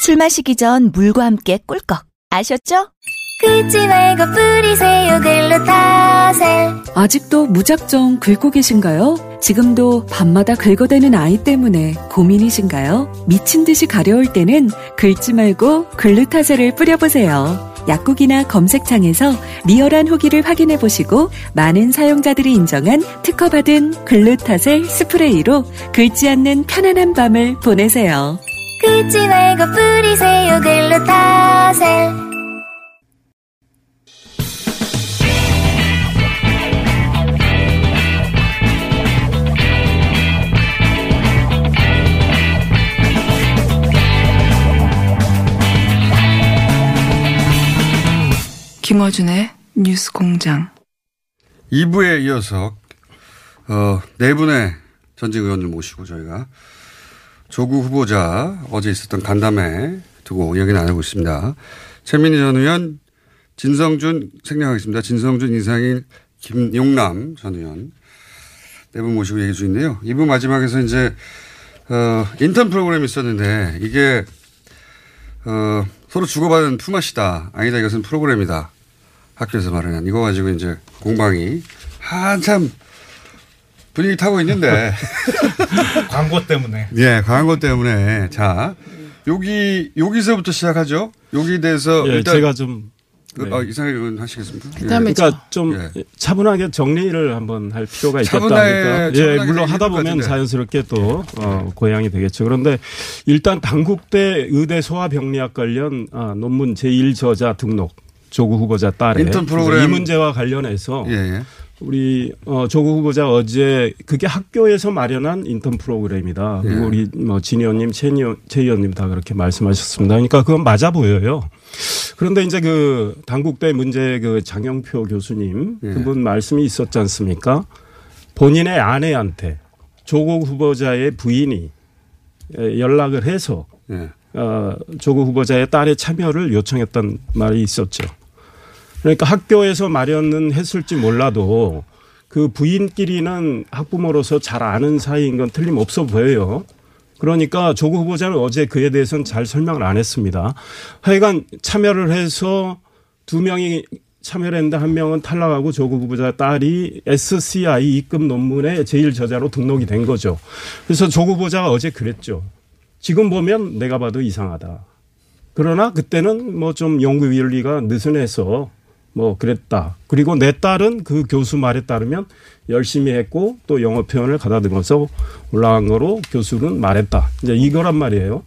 술 마시기 전 물과 함께 꿀꺽 아셨죠? 긁지 말고 뿌리세요 글루타셀 아직도 무작정 긁고 계신가요? 지금도 밤마다 긁어대는 아이 때문에 고민이신가요? 미친 듯이 가려울 때는 긁지 말고 글루타셀을 뿌려보세요. 약국이나 검색창에서 리얼한 후기를 확인해 보시고 많은 사용자들이 인정한 특허받은 글루타셀 스프레이로 긁지 않는 편안한 밤을 보내세요. 긁지 말고 뿌리세요 글루타셀 김어준의 뉴스 공장. 2부에 이어서 어, 네 분의 전직 의원들 모시고 저희가 조국 후보자 어제 있었던 간담회 두고 이야기 나누고 있습니다. 최민희 전 의원, 진성준 생략하겠습니다. 진성준 이상일, 김용남 전 의원 네 분 모시고 얘기 중인데요. 2부 마지막에서 이제 어, 인턴 프로그램이 있었는데 이게 어, 서로 주고받은 품앗이다. 아니다. 이것은 프로그램이다. 학교에서 마련한 이거 가지고 이제 공방이 한참 분위기 타고 있는데 광고 때문에. 예, 광고 때문에 자 여기 여기서부터 시작하죠. 여기에 대해서 예, 일단 제가 좀 그, 네. 아, 이상하게 하시겠습니까? 예. 그러니까 좀 예. 차분하게 정리를 한번 할 필요가 있겠다. 예, 물론 하다 보면. 자연스럽게 또 어, 고양이 되겠죠. 그런데 일단 당국대 의대 소아병리학 관련 아, 논문 제1저자 등록 조국 후보자 딸의 인턴 프로그램. 이 문제와 관련해서 예, 예. 우리 어, 조국 후보자 어제 그게 학교에서 마련한 인턴 프로그램이다. 그리고 예. 우리 뭐 진 의원님, 최 의원- 최 의원님 다 그렇게 말씀하셨습니다. 그러니까 그건 맞아 보여요. 그런데 이제 그 당국대 문제 그 장영표 교수님 예. 그분 말씀이 있었지 않습니까? 본인의 아내한테 조국 후보자의 부인이 에, 연락을 해서 예. 어, 조국 후보자의 딸의 참여를 요청했던 말이 있었죠. 그러니까 학교에서 마련은 했을지 몰라도 그 부인끼리는 학부모로서 잘 아는 사이인 건 틀림없어 보여요. 그러니까 조국 후보자는 어제 그에 대해서는 잘 설명을 안 했습니다. 하여간 참여를 해서 두 명이 참여를 했는데 한 명은 탈락하고 조국 후보자 딸이 SCI 입금 논문의 제일 저자로 등록이 된 거죠. 그래서 조국 후보자가 어제 그랬죠. 지금 보면 내가 봐도 이상하다. 그러나 그때는 뭐 좀 연구 윤리가 느슨해서 뭐 그랬다. 그리고 내 딸은 그 교수 말에 따르면 열심히 했고 또 영어 표현을 가다듬어서 올라간 거로 교수는 말했다. 이제 이거란 말이에요.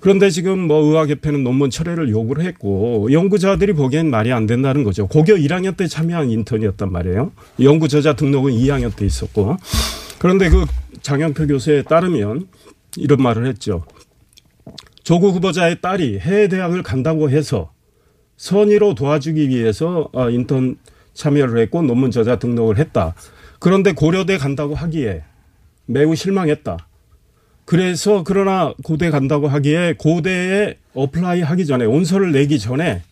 그런데 지금 뭐 의학협회는 논문 철회를 요구를 했고 연구자들이 보기엔 말이 안 된다는 거죠. 고교 1학년 때 참여한 인턴이었단 말이에요. 연구 저자 등록은 2학년 때 있었고. 그런데 그 장영표 교수에 따르면 이런 말을 했죠. 조국 후보자의 딸이 해외 대학을 간다고 해서 선의로 도와주기 위해서 어, 인턴 참여를 했고 논문 저자 등록을 했다. 그런데 고려대 간다고 하기에 매우 실망했다. 그래서 그러나 고대 간다고 하기에 고대에 apply 하기 전에 원서를 내기 전에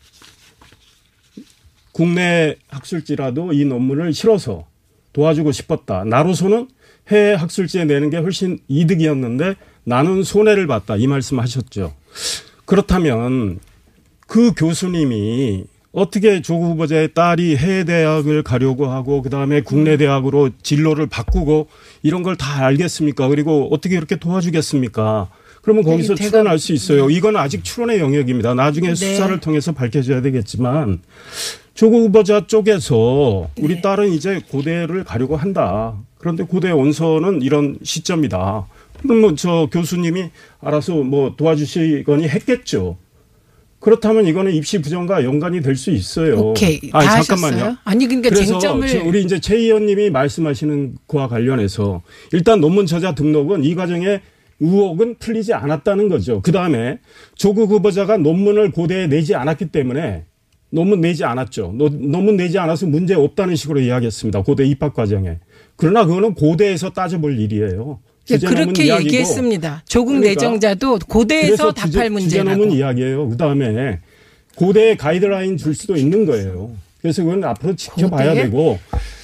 국내 학술지라도 이 논문을 실어서 도와주고 싶었다. 나로서는 해외 학술지에 내는 게 훨씬 이득이었는데 나는 손해를 봤다. 이 말씀 하셨죠. 그렇다면 그 교수님이 어떻게 조국 후보자의 딸이 해외 대학을 가려고 하고 그다음에 국내 대학으로 진로를 바꾸고 이런 걸 다 알겠습니까? 그리고 어떻게 이렇게 도와주겠습니까? 그러면 거기서 제가- 추론할 수 있어요. 이건 아직 추론의 영역입니다. 나중에 네. 수사를 통해서 밝혀져야 되겠지만 조국 후보자 쪽에서 우리 네. 딸은 이제 고대를 가려고 한다. 그런데 고대 원서는 이런 시점이다. 그러면 저 교수님이 알아서 뭐 도와주시거니 했겠죠. 그렇다면 이거는 입시 부정과 연관이 될 수 있어요. 오케이. 아니, 다 잠깐만요. 하셨어요? 아니 그러니까 그래서 쟁점을 저 우리 이제 최 의원님이 말씀하시는 그와 관련해서 일단 논문 저자 등록은 이 과정에 의혹은 풀리지 않았다는 거죠. 그 다음에 조국 후보자가 논문을 고대에 내지 않았기 때문에 논문 내지 않았죠. 노- 논문 내지 않아서 문제 없다는 식으로 이야기했습니다. 고대 입학 과정에. 그러나 그거는 고대에서 따져볼 일이에요. 예, 그렇게 이야기고 얘기했습니다. 조국 그러니까 내정자도 고대에서 답할 주제, 주제 넘은 문제라고. 이야기예요. 그 다음에 고대에 가이드라인 줄 수도 있는 거예요. 그래서 그건 앞으로 지켜봐야 고대에? 되고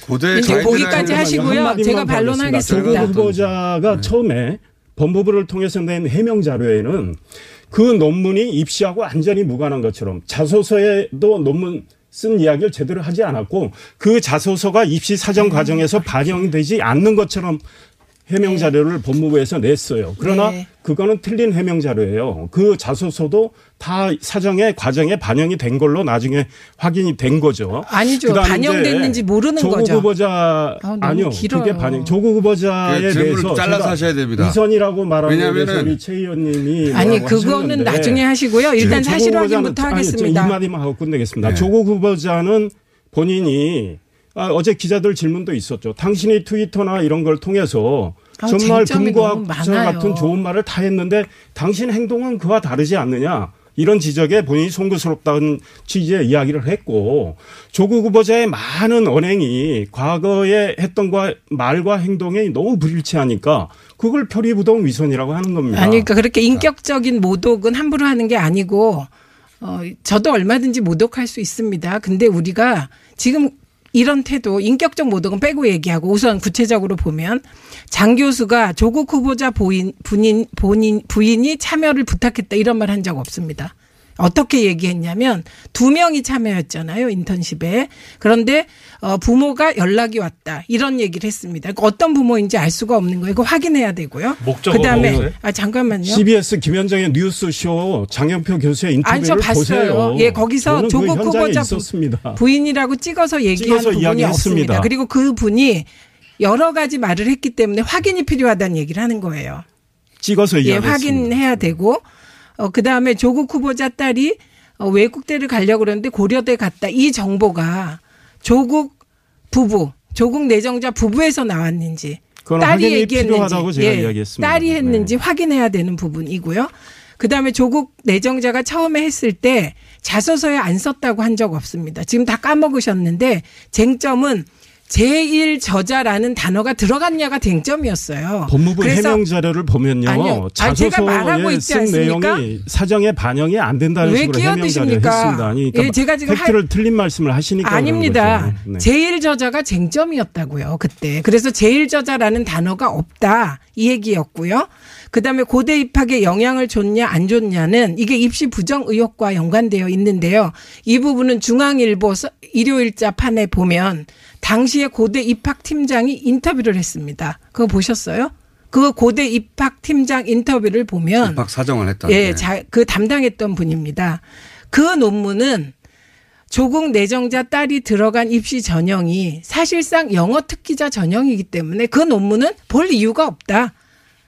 고대 이제 거기까지 하시고요. 제가 더 반론하겠습니다. 조국 후보자가 네. 처음에 법무부를 통해서 낸 해명 자료에는 그 논문이 입시하고 완전히 무관한 것처럼 자소서에도 논문 쓴 이야기를 제대로 하지 않았고 그 자소서가 입시 사정 과정에서 반영되지 않는 것처럼 해명 자료를 법무부에서 냈어요. 그러나 네. 그거는 틀린 해명 자료예요. 그 자소서도 다 사정의 과정에 반영이 된 걸로 나중에 확인이 된 거죠. 아니죠. 그다음에 반영됐는지 모르는 조국 거죠. 후보자 아. 길어요. 그게 반영. 조국 후보자에 그 대해서 잘라서 하셔야 됩니다. 위선이라고 말하는 데서 우리 최 의원님이 아니 그거는 하셨는데 나중에 하시고요. 일단 조국 사실 확인부터 하겠습니다. 이 마디만 하고 끝내겠습니다. 네. 조국 후보자는 본인이 아, 어제 기자들 질문도 있었죠. 당신이 트위터나 이런 걸 통해서 아, 정말 많아요. 같은 좋은 말을 다 했는데 당신 행동은 그와 다르지 않느냐. 이런 지적에 본인이 송구스럽다는 취지의 이야기를 했고 조국 후보자의 많은 언행이 과거에 했던 과 말과 행동이 너무 불일치하니까 그걸 표리부동 위선이라고 하는 겁니다. 아니 그러니까 그렇게 인격적인 모독은 함부로 하는 게 아니고 어 저도 얼마든지 모독할 수 있습니다. 근데 우리가 지금 이런 태도 인격적 모독은 빼고 얘기하고 우선 구체적으로 보면 장 교수가 조국 후보자 부인 본인 본인 부인이 참여를 부탁했다 이런 말 한 적 없습니다. 어떻게 얘기했냐면 두 명이 참여했잖아요 인턴십에 그런데 어, 부모가 연락이 왔다 이런 얘기를 했습니다. 그러니까 어떤 부모인지 알 수가 없는 거예요. 이거 확인해야 되고요. 목적어가 그다음에 뭐예요? 아 잠깐만요. CBS 김현정의 뉴스쇼 장영표 교수의 아니, 저 인터뷰를 봤어요. 보세요. 예, 거기서 그 조국 현장에 후보자 부- 있었습니다. 부인이라고 찍어서 얘기한 찍어서 부분이 이야기했습니다. 없습니다. 그리고 그 분이 여러 가지 말을 했기 때문에 확인이 필요하다는 얘기를 하는 거예요. 찍어서 예, 이야기했습니다. 확인해야 되고 어 그 다음에 조국 후보자 딸이 어, 외국대를 가려고 그러는데 고려대 갔다. 이 정보가 조국 부부, 조국 내정자 부부에서 나왔는지 딸이 얘기했는지 이야기했습니다. 딸이 했는지 네. 확인해야 되는 부분이고요. 그 다음에 조국 내정자가 처음에 했을 때 자소서에 안 썼다고 한 적 없습니다. 지금 다 까먹으셨는데 쟁점은 제1 저자라는 단어가 들어갔냐가 쟁점이었어요. 법무부 해명 자료를 보면요. 아니요. 아니, 제가 말하고 있지 쓴 않습니까? 사정에 반영이 안 된다는 왜 식으로 해명 끼어드십니까? 했습니다. 아니, 그러니까 예, 제가 지금 팩트를 틀린 말씀을 하시니까 아닙니다. 거죠. 네. 제일 저자가 쟁점이었다고요. 그때. 그래서 제일 저자라는 단어가 없다. 이 얘기였고요. 그다음에 고대 입학에 영향을 줬냐 안 줬냐는 이게 입시 부정 의혹과 연관되어 있는데요. 이 부분은 중앙일보 서- 일요일자 판에 보면 당시에 고대 입학 팀장이 인터뷰를 했습니다. 그거 보셨어요? 그 고대 입학 팀장 인터뷰를 보면 입학 사정을 했다. 예, 자, 그 담당했던 분입니다. 그 논문은 조국 내정자 딸이 들어간 입시 전형이 사실상 영어 특기자 전형이기 때문에 그 논문은 볼 이유가 없다.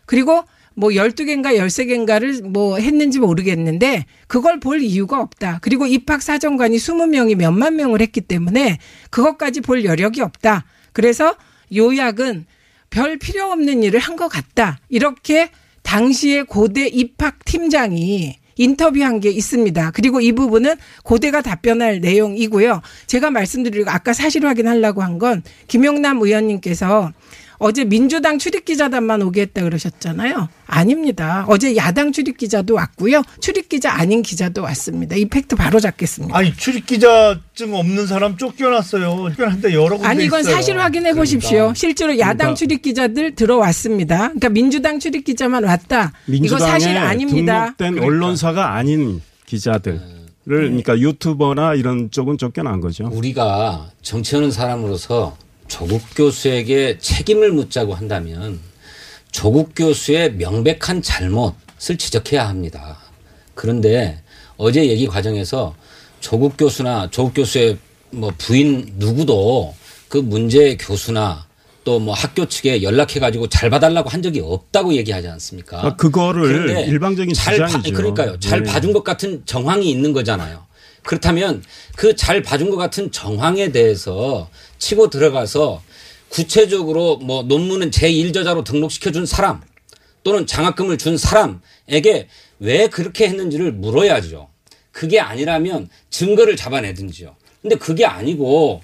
그리고 뭐 12개인가 13개인가를 뭐 했는지 모르겠는데 그걸 볼 이유가 없다. 그리고 입학 사정관이 20명이 몇만 명을 했기 때문에 그것까지 볼 여력이 없다. 그래서 요약은 별 필요 없는 일을 한 것 같다. 이렇게 당시에 고대 입학 팀장이 인터뷰한 게 있습니다. 그리고 이 부분은 고대가 답변할 내용이고요. 제가 말씀드리고 아까 사실 확인하려고 한 건 김용남 의원님께서 어제 민주당 출입기자단만 오게 했다 그러셨잖아요. 아닙니다. 어제 야당 출입기자도 왔고요. 출입기자 아닌 기자도 왔습니다. 이 팩트 바로 잡겠습니다. 아니 출입기자증 없는 사람 쫓겨났어요. 쫓겨났는데 여러 군데 아니 이건 있어요. 사실 확인해 보십시오. 그러니까. 실제로 야당 그러니까. 출입 기자들 들어왔습니다. 그러니까 민주당 출입 기자만 왔다. 이거 민주당에 사실 아닙니다. 등록된 언론사가 아닌 기자들을 그러니까 유튜버나 이런 쪽은 쫓겨난 거죠. 우리가 정치하는 사람으로서 조국 교수에게 책임을 묻자고 한다면 조국 교수의 명백한 잘못을 지적해야 합니다. 그런데 어제 얘기 과정에서 조국 교수나 조국 교수의 뭐 부인 누구도 그 문제 교수나 또 뭐 학교 측에 연락해 가지고 잘 봐달라고 한 적이 없다고 얘기하지 않습니까? 아, 그거를 일방적인 잘 봐- 주장이죠. 그러니까요. 잘 네. 봐준 것 같은 정황이 있는 거잖아요. 그렇다면 그 잘 봐준 것 같은 정황에 대해서 치고 들어가서 구체적으로 뭐 논문은 제1저자로 등록시켜 준 사람 또는 장학금을 준 사람에게 왜 그렇게 했는지를 물어야죠. 그게 아니라면 증거를 잡아내든지요. 근데 그게 아니고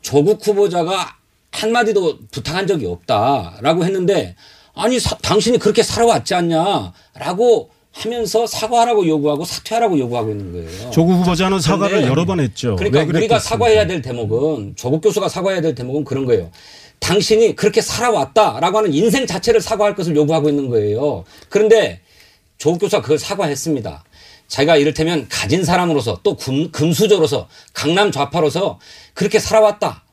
조국 후보자가 한마디도 부탁한 적이 없다라고 했는데 아니 사- 당신이 그렇게 살아왔지 않냐라고 하면서 사과하라고 요구하고 사퇴하라고 요구하고 있는 거예요. 조국 후보자는 사과를 여러 번 했죠. 그러니까 왜 우리가? 사과해야 될 대목은 조국 교수가 사과해야 될 대목은 그런 거예요. 당신이 그렇게 살아왔다라고 하는 인생 자체를 사과할 것을 요구하고 있는 거예요. 그런데 조국 교수가 그걸 사과했습니다. 자기가 이를테면 가진 사람으로서 또 금, 금수저로서 강남 좌파로서 그렇게 살아왔다.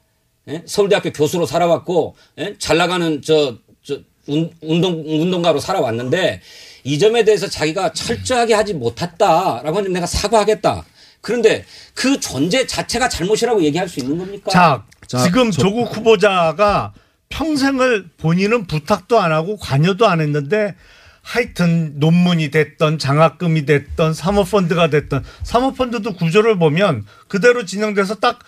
예? 서울대학교 교수로 살아왔고 예? 잘 나가는 저, 저 운, 운동 운동가로 살아왔는데 이 점에 대해서 자기가 철저하게 하지 못했다라고 하면 내가 사과하겠다. 그런데 그 존재 자체가 잘못이라고 얘기할 수 있는 겁니까? 자, 자, 지금 저- 조국 후보자가 평생을 본인은 부탁도 안 하고 관여도 안 했는데 하여튼 논문이 됐던 장학금이 됐던 사모펀드가 됐던 사모펀드도 구조를 보면 그대로 진행돼서 딱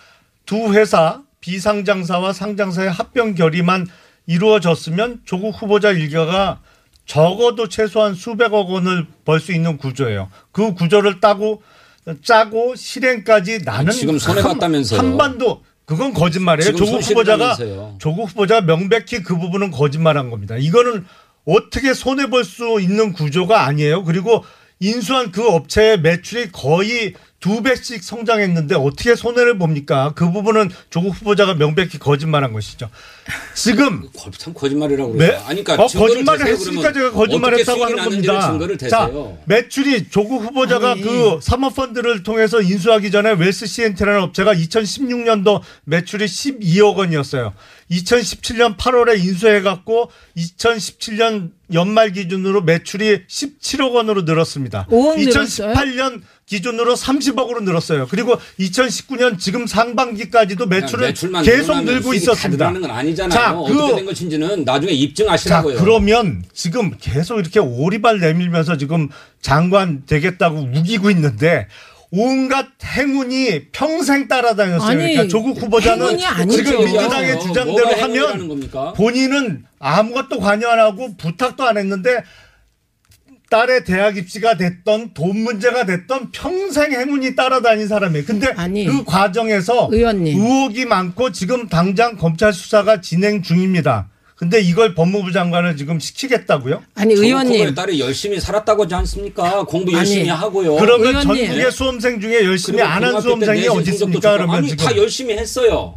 두 회사 비상장사와 상장사의 합병 결의만 이루어졌으면 조국 후보자 일가가 적어도 최소한 수백억 원을 벌 수 있는 구조예요. 그 구조를 따고 짜고 실행까지 나는 지금 손해 봤다면서요. 한, 한반도 그건 거짓말이에요. 조국 후보자가. 조국 후보자 명백히 그 부분은 거짓말한 겁니다. 이거는 어떻게 손해 볼 수 있는 구조가 아니에요. 그리고 인수한 그 업체의 매출이 거의 두 배씩 성장했는데 어떻게 손해를 봅니까? 그 부분은 조국 후보자가 명백히 거짓말한 것이죠. 지금 거- 참 거짓말이라고 매, 그래요. 아니, 그러니까 어, 증거를 거짓말을 대세요, 했으니까 그러면 제가 거짓말했다고 하는 겁니다. 증거를 자, 대세요. 매출이 조국 후보자가 아니. 그 사모펀드를 통해서 인수하기 전에 웰스 CNT라는 업체가 2016년도 매출이 12억 원이었어요. 2017년 8월에 인수해갖고 2017년 연말 기준으로 매출이 17억 원으로 늘었습니다. 5억 늘었어요? 2018년 기준으로 30억으로 늘었어요. 그리고 2019년 지금 상반기까지도 매출은 매출만 계속 늘고 있었습니다. 건 아니잖아요. 자, 어떻게 그된 것인지는 나중에 자, 입증하시라고요. 그러면 지금 계속 이렇게 오리발 내밀면서 지금 장관 되겠다고 우기고 있는데 온갖 행운이 평생 따라다녔어요. 아니, 그러니까 조국 후보자는. 지금 민주당의 주장대로 하면 겁니까? 본인은 아무것도 관여 안 하고 부탁도 안 했는데 딸의 대학 입시가 됐던 돈 문제가 됐던 평생 행운이 따라다닌 사람이에요. 근데 아니, 그 과정에서 의원님. 의혹이 많고 지금 당장 검찰 수사가 진행 중입니다. 근데 이걸 법무부 장관을 지금 시키겠다고요? 아니 의원님 딸이 열심히 살았다고 하지 않습니까? 공부 열심히 아니, 하고요. 그러면 의원님. 전국의 수험생 중에 열심히 안 한 수험생이 어디 있습니까? 그러면 아니 지금 다 열심히 했어요.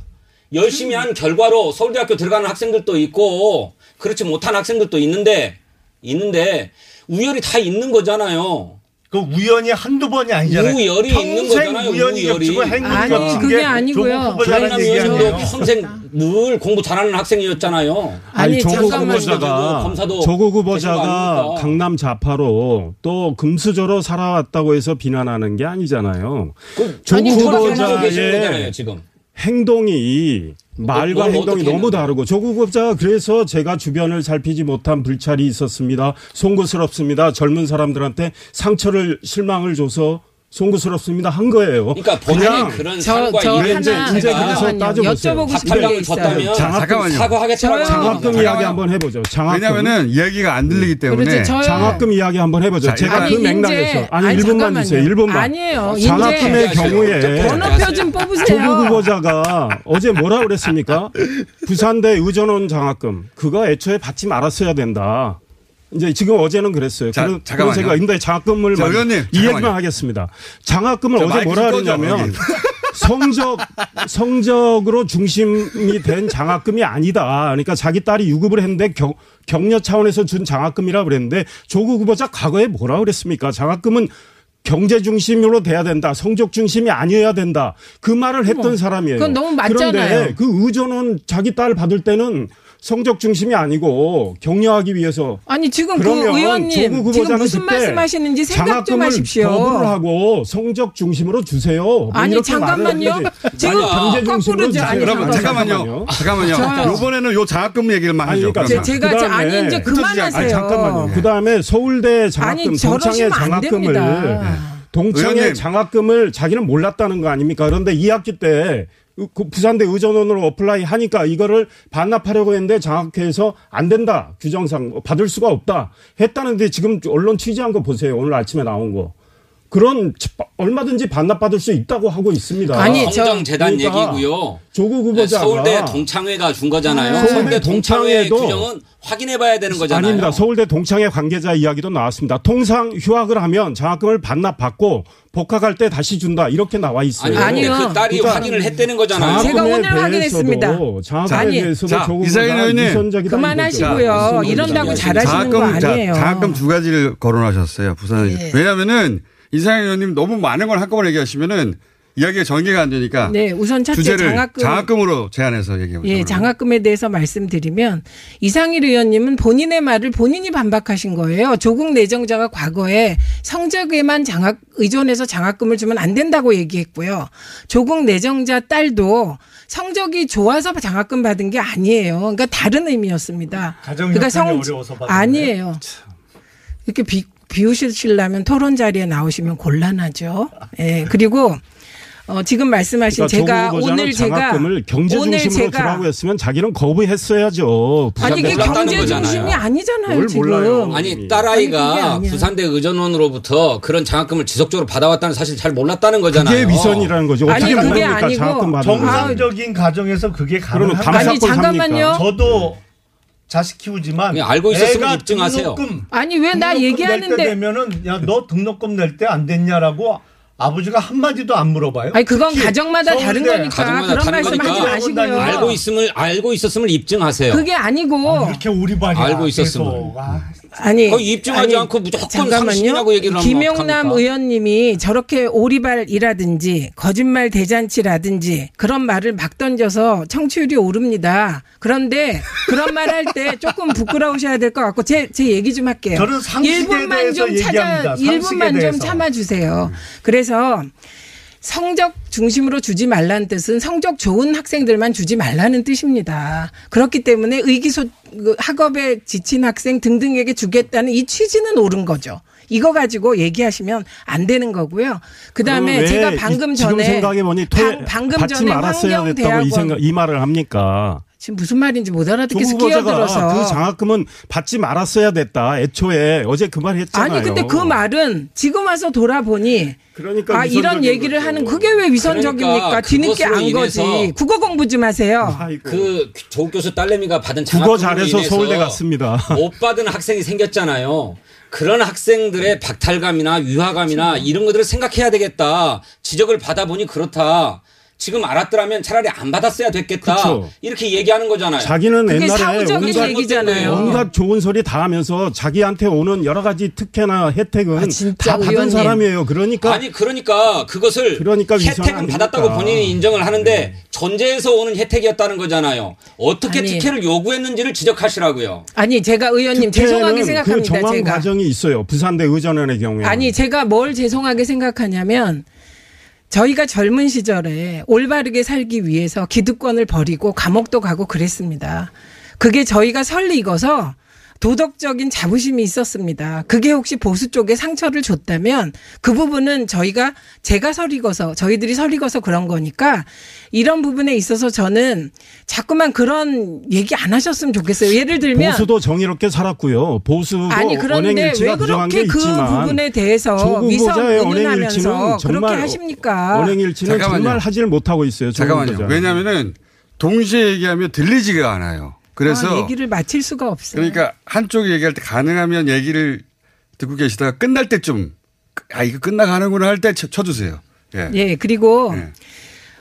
열심히 한 결과로 서울대학교 들어가는 학생들도 있고 그렇지 못한 학생들도 있는데 있는데 우열이 다 있는 거잖아요. 그 우연이 한두 번이 아니잖아요. 우열이 있는 평생 거잖아요, 우연이 우열이. 겹치고 행운이 아니, 겹친 그게 게 아니고요. 조국 조영남 의원도 평생 늘 공부 잘하는 학생이었잖아요. 아니, 조국 잠깐만요. 후보자가 검사도 조국 후보자가? 강남 좌파로 또 금수저로 살아왔다고 해서 비난하는 게 아니잖아요. 그 조국 아니, 그걸 하고 계신 후보자의 거잖아요, 지금. 행동이 말과 뭘 행동이 너무? 다르고 조국 후보자가 그래서 제가 주변을 살피지 못한 불찰이 있었습니다. 송구스럽습니다. 젊은 사람들한테 상처를 실망을 줘서 송구스럽습니다 한 거예요. 그러니까 본인의 그런 저, 저 이런 이제- 하나 이제 그래서 잠깐만요. 따져보세요. 여쭤보고 싶은 게 박탈감을 있어요. 줬다면 장학금- 잠깐만요. 사과하겠다고 저요. 장학금. 이야기 한번 해보죠. 장학금. 왜냐하면은 이야기가 안 들리기 때문에. 저요. 장학금 이야기 한번 해보죠. 자, 제가 아니, 그 맥락에서 이제- 아니, 아니, 1분만 잠깐만요. 주세요. 1분만. 아니에요. 장학금의 이제 경우에 번호표 좀 뽑으세요. 조국 후보자가 어제 뭐라 그랬습니까? 부산대 의전원 장학금 그거 애초에 받지 말았어야 된다. 이제 지금 어제는 그랬어요. 자, 그래서 잠깐만요. 제가 근데 장학금을 자, 만- 의원님, 이 얘기만. 하겠습니다. 장학금을 저 어제 뭐라 여기. 성적 성적으로 중심이 된 장학금이 아니다. 그러니까 자기 딸이 유급을 했는데 경, 격려 차원에서 준 장학금이라 그랬는데 조국 후보자 과거에 뭐라 그랬습니까? 장학금은 경제 중심으로 돼야 된다. 성적 중심이 아니어야 된다. 그 말을 했던 사람이에요. 그건 너무 맞잖아요. 그런데 그 의전은 자기 딸 받을 때는 성적 중심이 아니고 격려하기 위해서 아니 지금 그 의원님 지금 무슨 말씀하시는지 생각 좀 장학금을 하십시오. 거부를 하고 성적 중심으로 주세요. 뭐 아니, 잠깐만요. 지금 아니. 아니, 여러분 잠깐만요. 잠깐만요. 잠깐만요. 저요. 요번에는 요 장학금 얘기를만 하죠. 그러니까. 제, 제가 자- 아니 그다음에 이제 그만하세요. 아니, 잠깐만요. 그 다음에 서울대 장학금, 아니, 동창회 장학금을 됩니다. 동창회 의원님. 장학금을 자기는 몰랐다는 거 아닙니까? 그런데 2학기 때 그 부산대 의전원으로 apply 하니까 이거를 반납하려고 했는데 장학회에서 안 된다. 규정상 받을 수가 없다. 했다는데 지금 언론 취재한 거 보세요. 오늘 아침에 나온 거 그런 얼마든지 반납받을 수 있다고 하고 있습니다. 성정 재단 그러니까 얘기고요. 조국 후보자가 서울대 동창회가 준 거잖아요. 서울대 서울대 동창회 규정은 확인해봐야 되는 거잖아요. 아닙니다. 서울대 동창회 관계자 이야기도 나왔습니다. 통상 휴학을 하면 장학금을 반납받고 복학할 때 다시 준다 이렇게 나와 있어요. 아니, 근데 그 딸이 그러니까 확인을 했다는 거잖아요. 제가 오늘 대해서도 확인했습니다. 장학금에 아니, 대해서도 자, 조국. 위선적이다 그만하시고요. 이런다고 잘하시는 거 아니에요. 장학금 두 가지를 거론하셨어요. 부산. 네. 왜냐면은 이상현 의원님 너무 많은 걸 한꺼번에 얘기하시면은 이야기가 전개가 안 되니까. 네, 우선 첫째 주제를 장학금 으로 제안해서 얘기해 보죠. 예, 장학금에 대해서 말씀드리면 이상일 의원님은 본인의 말을 본인이 반박하신 거예요. 조국 내정자가 과거에 성적에만 장학 의존해서 장학금을 주면 안 된다고 얘기했고요. 조국 내정자 딸도 성적이 좋아서 장학금 받은 게 아니에요. 그러니까 다른 의미였습니다. 가정 그러니까 형편이 어려워서 받은 아니에요. 이렇게 비, 비우시려면 토론 자리에 나오시면 곤란하죠. 예. 그리고 어, 지금 말씀하신 그러니까 제가 오늘 제가 장학금을 경제 오늘 중심으로 제가 주라고 했으면 자기는 거부했어야죠. 아니 이게 경제. 중심이 아니잖아요 뭘 지금. 몰라요. 아니 딸아이가 아니야. 부산대 의전원으로부터 그런 장학금을 지속적으로 받아왔다는 사실 잘 몰랐다는 거잖아요. 그게 위선이라는 거죠. 아니, 어떻게 그게 모릅니까 아니고. 정상적인 가정에서 그게 가능한 밤 아니 잠깐만요. 저도 자식 키우지만 그냥 알고 있었으면 애가 입증하세요. 등록금, 아니 왜 나 얘기하는데 되면은 야 너 등록금 낼 때 안 됐냐라고 아버지가 한 마디도 안 물어봐요. 아니 그건 가정마다 다른 거니까 가정마다 그런 다른 말씀 하지 거니까 마시고요. 알고 있음을 알고 있었음을 입증하세요. 그게 아니고 이렇게 오리발이야. 알고 있었으면. 계속. 아, 아니 거의 입증하지 않고 무조건 상식이라고 얘기를 어떡합니까? 의원님이 저렇게 오리발이라든지 거짓말 대잔치라든지 그런 말을 막 던져서 청취율이 오릅니다. 그런데 그런 말 할 때 조금 부끄러우셔야 될 것 같고 제 제 얘기 좀 할게요. 저는 상식에 1분만 대해서 좀 찾아 얘기합니다. 상식에 1분만 좀 대해서. 참아 주세요. 그래서 성적 중심으로 주지 말라는 뜻은 성적 좋은 학생들만 주지 말라는 뜻입니다. 그렇기 때문에 의기소 그 학업에 지친 학생 등등에게 주겠다는 이 취지는 옳은 거죠. 이거 가지고 얘기하시면 안 되는 거고요. 그 다음에 그럼 왜 제가 방금 이- 전에 생각해 보니 방, 방금 받지 전에 말았어야 됐다고 이 환경대학원 생각 이 말을 합니까? 지금 무슨 말인지 못 알아듣겠어 끼어들어서 그 장학금은 받지 말았어야 됐다. 애초에 어제 그 말 했잖아요. 아니 근데 그 말은 지금 와서 돌아보니 그러니까 아 이런 얘기를 거죠. 하는 그게 왜 위선적입니까? 그러니까 뒤늦게 안 거지. 국어 공부 좀 하세요. 아이고. 그 조국 교수 딸내미가 받은 국어 장학금으로 잘해서 서울대 갔습니다. 못 받은 학생이 생겼잖아요. 그런 학생들의 박탈감이나 위화감이나 이런 것들을 생각해야 되겠다. 지적을 받아보니 그렇다. 지금 알았더라면 차라리 안 받았어야 됐겠다. 그쵸. 이렇게 얘기하는 거잖아요. 자기는 그게 옛날에 사후적인 온갖, 얘기잖아요. 온갖 좋은 소리 다 하면서 자기한테 오는 여러 가지 특혜나 혜택은 아, 진짜 다 받은 의원님. 사람이에요. 그러니까 아니 그러니까 그것을 그러니까 혜택은? 받았다고 본인이 인정을 하는데 전제에서 오는 혜택이었다는 거잖아요. 어떻게 아니. 특혜를 요구했는지를 지적하시라고요. 아니 제가 의원님 죄송하게 특혜는 생각합니다. 그 정황 제가 과정이 있어요. 부산대 의전원의 경우에 아니 제가 뭘 죄송하게 생각하냐면 저희가 젊은 시절에 올바르게 살기 위해서 기득권을 버리고 감옥도 가고 그랬습니다. 그게 저희가 설리 익어서 도덕적인 자부심이 있었습니다. 그게 혹시 보수 쪽에 상처를 줬다면 그 부분은 저희가 제가 설익어서 저희들이 설익어서 그런 거니까 이런 부분에 있어서 저는 자꾸만 그런 얘기 안 하셨으면 좋겠어요. 예를 들면 보수도 정의롭게 살았고요. 보수도 아니 그런데 왜 그렇게 그 부분에 대해서 조국 위선 운운하면서 그렇게 정말 하십니까? 언행일치는 잠깐만요. 정말 하지를 못하고 있어요. 잠깐만요. 왜냐면은 동시에 얘기하면 들리지가 않아요. 그래서 아, 얘기를 마칠 수가 없어요. 그러니까 한쪽이 얘기할 때 가능하면 얘기를 듣고 계시다가 끝날 때좀 아 이거 끝나가는구나 할 때 쳐주세요. 예. 예, 그리고 예.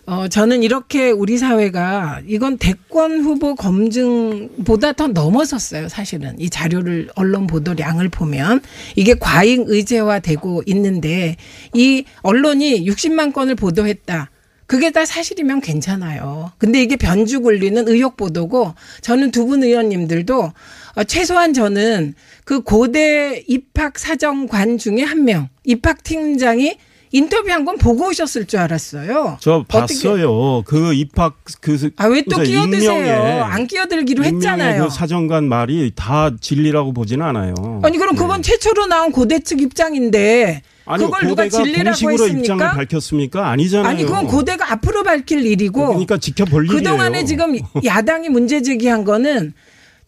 어, 저는 이렇게 우리 사회가 이건 대권 후보 검증보다 더 넘어섰어요, 사실은. 이 자료를 언론 보도량을 보면 이게 과잉 의제화 되고 있는데 이 언론이 60만 건을 보도했다. 그게 다 사실이면 괜찮아요. 근데 이게 변주 굴리는 의혹 보도고 저는 두 분 의원님들도 어, 최소한 저는 그 고대 입학 사정관 중에 한 명, 입학 팀장이 인터뷰한 건 보고 오셨을 줄 알았어요. 저 어떻게- 봤어요. 그 입학 그 아 왜 또 끼어드세요? 안 끼어들기로 했잖아요. 그 사정관 말이 다 진리라고 보지는 않아요. 아니 그럼 그건 최초로 나온 고대 측 입장인데 아니 그걸 누가 고대가 진리라고 공식으로 입장을 했습니까? 밝혔습니까? 아니잖아요. 아니 그건 고대가 앞으로 밝힐 일이고 그러니까 지켜볼 일이에요. 그동안에 지금 야당이 문제 제기한 거는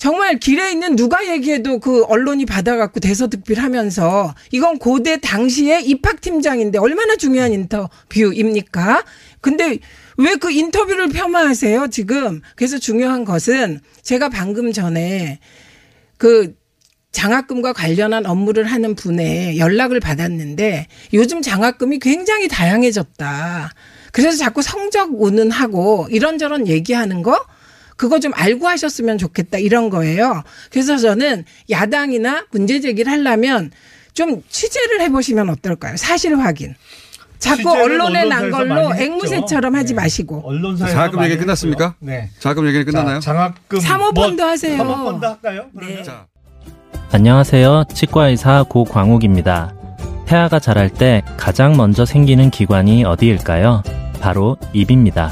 정말 길에 있는 누가 얘기해도 그 언론이 받아갖고 대서특필하면서 이건 고대 당시에 입학팀장인데 얼마나 중요한 인터뷰입니까? 근데 왜 그 인터뷰를 폄하하세요 지금? 그래서 중요한 것은 제가 방금 전에 그 장학금과 관련한 업무를 하는 분의 연락을 받았는데 요즘 장학금이 굉장히 다양해졌다. 그래서 자꾸 성적 운운하고 이런저런 얘기하는 거 그거 좀 알고 하셨으면 좋겠다 이런 거예요. 그래서 저는 야당이나 문제 제기를 하려면 좀 취재를 해보시면 어떨까요? 사실 확인. 자꾸 언론에 난 걸로. 앵무새처럼 하지 네. 마시고. 언론사에서 장학금 많이 얘기 끝났습니까? 네. 장학금 얘기는 끝났나요? 자, 장학금 사모펀드 하세요. 사모펀드 할까요? 네. 자, 안녕하세요. 치과의사 고광욱입니다. 태아가 자랄 때 가장 먼저 생기는 기관이 어디일까요? 바로 입입니다.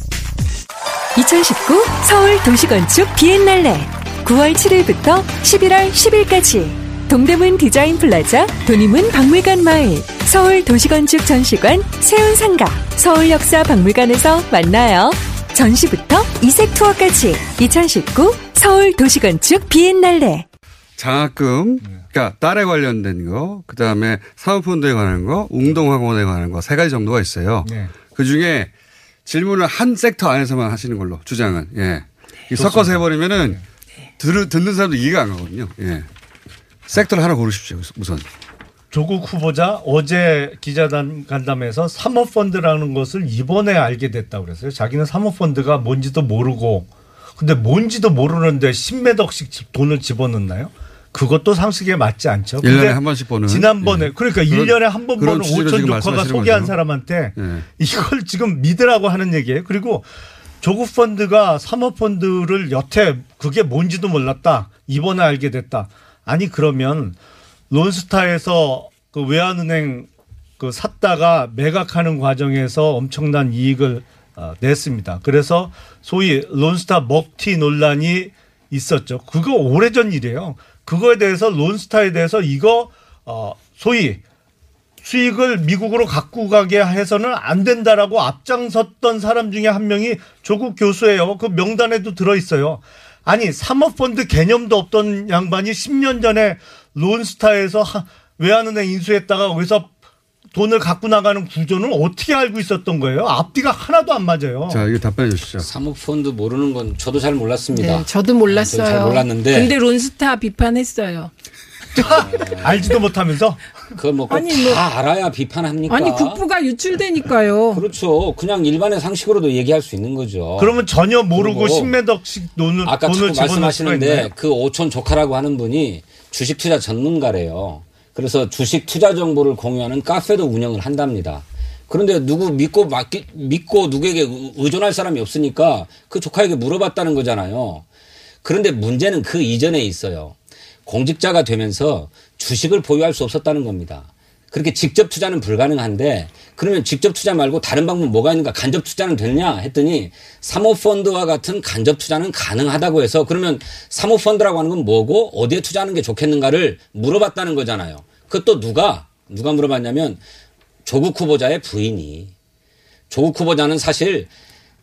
2019 서울 도시건축 비엔날레 9월 7일부터 11월 10일까지 동대문 디자인 플라자 돈의문 박물관 마을 서울 도시건축 전시관 세운상가 서울역사 박물관에서 만나요. 전시부터 이색 투어까지 2019 서울 도시건축 비엔날레 장학금, 그러니까 딸에 관련된 거, 그 다음에 사모펀드에 관한 거, 웅동학원에 관한 거 세 가지 정도가 있어요. 네. 그 중에 질문을 한 섹터 안에서만 하시는 걸로 주장은 예. 이 섞어서 해버리면은 들, 듣는 사람도 이해가 안 가거든요. 예. 섹터를 하나 고르십시오. 우선. 조국 후보자 어제 기자단 간담회에서 사모펀드라는 것을 이번에 알게 됐다고 그랬어요. 자기는 사모펀드가 뭔지도 모르고 근데 뭔지도 모르는데 10몇 억씩 돈을 집어넣나요? 그것도 상식에 맞지 않죠. 일년에 근데 한 번씩 버는. 지난번에 예. 그러니까 그런- 1년에 한번 오천 지금 조커가 말씀하시는 소개한 거죠. 사람한테 예. 이걸 지금 믿으라고 하는 얘기예요. 그리고 조국 펀드가 사모 펀드를 여태 그게 뭔지도 몰랐다. 이번에 알게 됐다. 아니 그러면 론스타에서 그 외환은행 그 샀다가 매각하는 과정에서 엄청난 이익을 어, 냈습니다. 그래서 소위 론스타 먹튀 논란이 있었죠. 그거 오래전 일이에요. 그거에 대해서 론스타에 대해서 이거 어 소위 수익을 미국으로 갖고 가게 해서는 안 된다라고 앞장섰던 사람 중에 한 명이 조국 교수예요. 그 명단에도 들어 있어요. 아니 사모펀드 개념도 없던 양반이 10년 전에 론스타에서 하- 외환은행 인수했다가 거기서 돈을 갖고 나가는 구조는 어떻게 알고 있었던 거예요? 앞뒤가 하나도 안 맞아요. 자, 이거 답변해 주시죠. 사모펀드 모르는 건 저도 잘 몰랐습니다. 네, 저도 몰랐어요. 저도 잘 몰랐는데. 근데 론스타 비판했어요. 알지도 못하면서 그걸 아니, 뭐- 다 알아야 비판합니까? 아니 국부가 유출되니까요. 그렇죠. 그냥 일반의 상식으로도 얘기할 수 있는 거죠. 그러면 전혀 모르고 그리고 10매덕씩 돈을 아까 돈을? 말씀하시는데 그 오촌 조카라고 하는 분이 주식 투자 전문가래요. 그래서 주식 투자 정보를 공유하는 카페도 운영을 한답니다. 그런데 누구 믿고 맡기, 믿고 누구에게 의- 의존할 사람이 없으니까 그 조카에게 물어봤다는 거잖아요. 그런데 문제는 그 이전에 있어요. 공직자가 되면서 주식을 보유할 수 없었다는 겁니다. 그렇게 직접 투자는 불가능한데 그러면 직접 투자 말고 다른 방법 뭐가 있는가? 간접 투자는 되느냐? 했더니 사모펀드와 같은 간접 투자는 가능하다고 해서 그러면 사모펀드라고 하는 건 뭐고 어디에 투자하는 게 좋겠는가를 물어봤다는 거잖아요. 그것도 누가 누가 물어봤냐면 조국 후보자의 부인이. 조국 후보자는 사실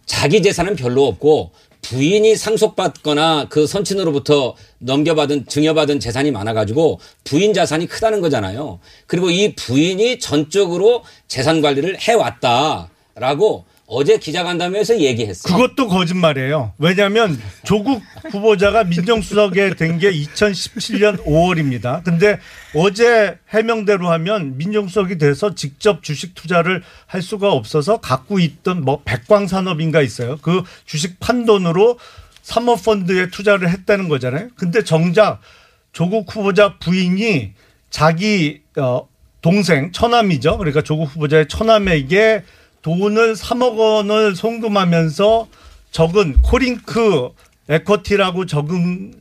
자기 재산은 별로 없고 부인이 상속받거나 그 선친으로부터 넘겨받은 증여받은 재산이 많아가지고 부인 자산이 크다는 거잖아요. 그리고 이 부인이 전적으로 재산 관리를 해왔다라고 어제 기자간담회에서 얘기했어요. 그것도 거짓말이에요. 왜냐하면 조국 후보자가 민정수석에 된 게 2017년 5월입니다. 근데 어제 해명대로 하면 민정수석이 돼서 직접 주식 투자를 할 수가 없어서 갖고 있던 뭐 백광산업인가 있어요. 그 주식 판돈으로 사모펀드에 투자를 했다는 거잖아요. 근데 정작 조국 후보자 부인이 자기 어 동생 처남이죠. 그러니까 조국 후보자의 처남에게 돈을 3억 원을 송금하면서 적은 코링크 에쿼티라고 적은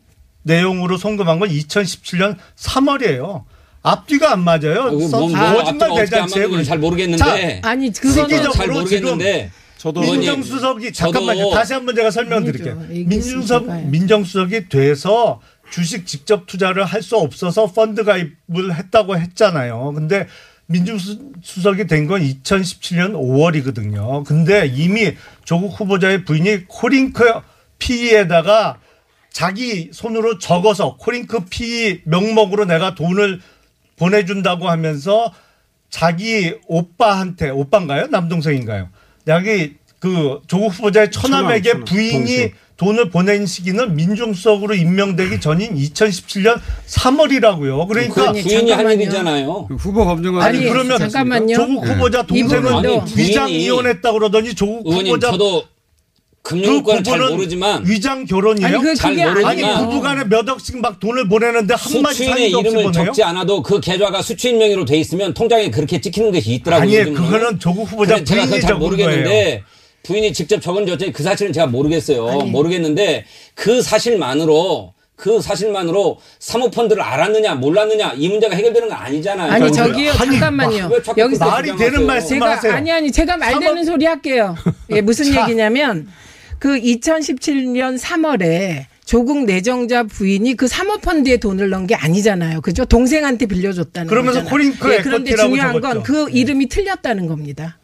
내용으로 송금한 건 2017년 3월이에요. 앞뒤가 안 맞아요. 아, 써- 뭐, 뭐 거짓말 어떻게 안 대잔치에 잘 모르겠는데. 자, 아니, 그거는 잘 모르겠는데. 지금 민정수석이 잠깐만요. 저도 다시 한번 제가 설명드릴게요. 민정수석. 민정수석이 돼서 주식 직접 투자를 할 수 없어서 펀드 가입을 했다고 했잖아요. 근데 민정수석이 된 건 2017년 5월이거든요. 근데 이미 조국 후보자의 부인이 코링크 PE에다가 자기 손으로 적어서 코링크 PE 명목으로 내가 돈을 보내준다고 하면서 자기 오빠한테 오빠인가요? 남동생인가요? 여기 그 조국 후보자의 처남에게 처남, 처남, 부인이 동생. 돈을 보낸 시기는 민정수석으로 임명되기 전인 2017년 3월이라고요. 그러니까 그 부인이 할 일이잖아요. 후보 검증은 아니, 아니, 그러면 잠깐만요. 조국 네. 후보자 동생은 이분도 위장 이혼했다 그러더니 조국 의원님 후보자 잘 부부는 모르지만 위장 결혼이에요? 아니, 그- 잘 모르지만 아니 부부간에 몇 억씩 막 돈을 보내는데 한 마디 없이 이름을 보내요? 적지 않아도 그 계좌가 수취인 명의로 돼 있으면 통장에 그렇게 찍히는 것이 있더라고요. 아니. 그거는 조국 후보자 그래, 제가 부인이 그걸 잘 적은 모르겠는데 거예요. 부인이 직접 적은지 어쩐지 그 사실은 제가 모르겠어요. 아니. 모르겠는데 그 사실만으로 그 사실만으로 사모펀드를 알았느냐 몰랐느냐 이 문제가 해결되는 거 아니잖아요. 아니 저기요 아니, 잠깐만요. 여기서 그걸 말이 주장하세요? 되는 말씀 제가 하세요. 아니 아니 제가 말 되는 삼억- 소리 할게요. 예, 무슨 자. 얘기냐면 그 2017년 3월에 조국 내정자 부인이 그 사모펀드에 돈을 넣은 게 아니잖아요. 그죠? 동생한테 빌려줬다는 그러면서. 코링크 예, 그런데 중요한 건 적었죠. 그 이름이 틀렸다는 겁니다.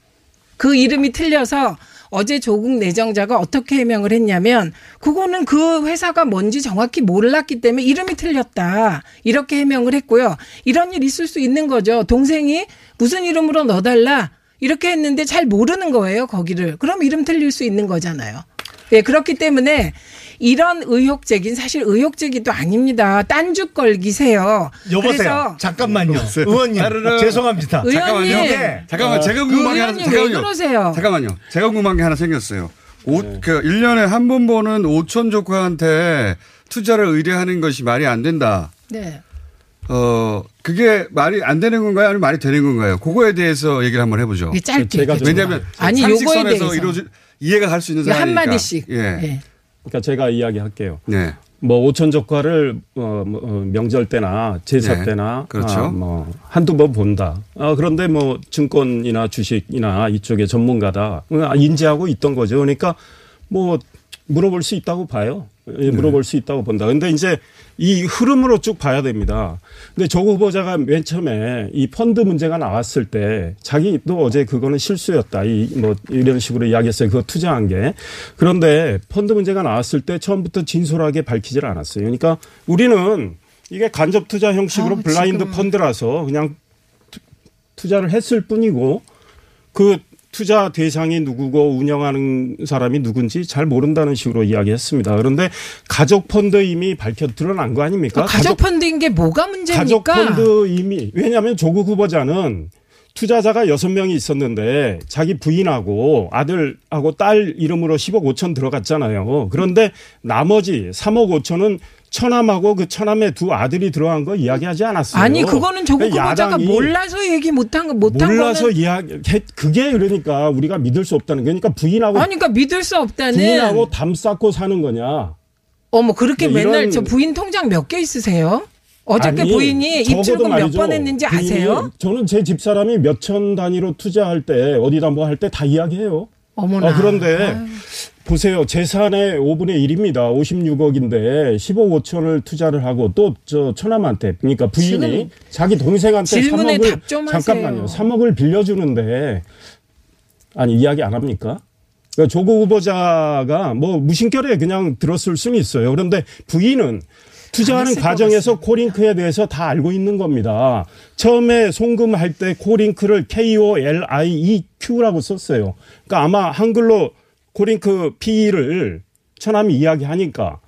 그 이름이 틀려서 어제 조국 내정자가 어떻게 해명을 했냐면 그거는 그 회사가 뭔지 정확히 몰랐기 때문에 이름이 틀렸다. 이렇게 해명을 했고요. 이런 일 있을 수 있는 거죠. 동생이 무슨 이름으로 넣어달라. 이렇게 했는데 잘 모르는 거예요, 거기를. 그럼 이름 틀릴 수 있는 거잖아요. 예, 그렇기 때문에 이런 의혹 제기는 사실 의혹 제기도 아닙니다. 딴죽 걸기세요. 여보세요. 잠깐만요. 의원님 따르릉. 죄송합니다. 의원님. 이게 잠깐만 어, 제가 그 궁금한 게 하나 잠깐만요. 그러세요? 잠깐만요. 제가 궁금한 게 하나 생겼어요. 오, 그 1년에 한 번 보는 오촌 조카한테 투자를 의뢰하는 것이 말이 안 된다. 네. 어, 그게 말이 안 되는 건가요? 아니면 말이 되는 건가요? 그거에 대해서 얘기를 한번 해보죠. 짧게. 왜냐하면 아니, 요거에 상식선에서 대해서. 이루어지, 이해가 갈 수 있는 상황이니까. 한마디씩. 예. 예. 그러니까 제가 이야기할게요. 네. 뭐 오천 조과를 어, 뭐, 어, 명절 때나 제사 네, 때나 그렇죠. 아, 뭐 한두 번 본다. 아, 그런데 뭐 증권이나 주식이나 이쪽에 전문가다 아, 인지하고 있던 거죠. 그러니까 뭐 물어볼 수 있다고 봐요. 예, 물어볼 수 있다고 본다. 근데 이제 이 흐름으로 쭉 봐야 됩니다. 근데 조국 후보자가 맨 처음에 이 펀드 문제가 나왔을 때 자기도 어제 그거는 실수였다. 이 뭐 이런 식으로 이야기했어요. 그거 투자한 게. 그런데 펀드 문제가 나왔을 때 처음부터 진솔하게 밝히질 않았어요. 그러니까 우리는 이게 간접 투자 형식으로 아, 블라인드. 펀드라서 그냥 투- 투자를 했을 뿐이고 그 투자 대상이 누구고 운영하는 사람이 누군지 잘 모른다는 식으로 이야기했습니다. 그런데 가족 펀드 이미 밝혀 드러난 거 아닙니까? 아, 가족 펀드인 게 뭐가 문제입니까? 가족 펀드 이미 왜냐하면 조국 후보자는 투자자가 여섯 명이 있었는데 자기 부인하고 아들하고 딸 이름으로 10억 5천 들어갔잖아요. 그런데 나머지 3억 5천은 처남하고 그 처남의 두 아들이 들어간 거 이야기하지 않았어요. 아니 그거는 조국 그러니까 후보자가 야당이 몰라서 얘기 못한 거 못한 몰라서 거는 이야기 그게 그러니까 우리가 믿을 수 없다는 거니까 부인하고 아니 그러니까 믿을 수 없다는 부인하고 담 쌓고 사는 거냐? 어머 그렇게 네, 맨날 이런- 저 부인 통장 몇 개 있으세요? 어저께 아니, 부인이 입출금 몇. 번 했는지 아세요? 저는 제 집사람이 몇 천 단위로 투자할 때 어디다 뭐 할 때 다 이야기해요. 어머나. 아, 그런데 보세요. 재산의 5분의 1입니다. 56억인데 15억 5천을 투자를 하고 또 저 처남한테 그러니까 부인이 자기 동생한테 질문에 3억을 답좀 하세요. 잠깐만요. 3억을 빌려주는데 아니 이야기 안 합니까? 그러니까 조국 후보자가 뭐 무심결에 그냥 들었을 수는 있어요. 그런데 부인은 투자하는 과정에서 코링크에 대해서 다 알고 있는 겁니다. 처음에 송금할 때 코링크를 K-O-L-I-E-Q라고 썼어요. 그러니까 아마 한글로 코링크 P를 처남이 이야기하니까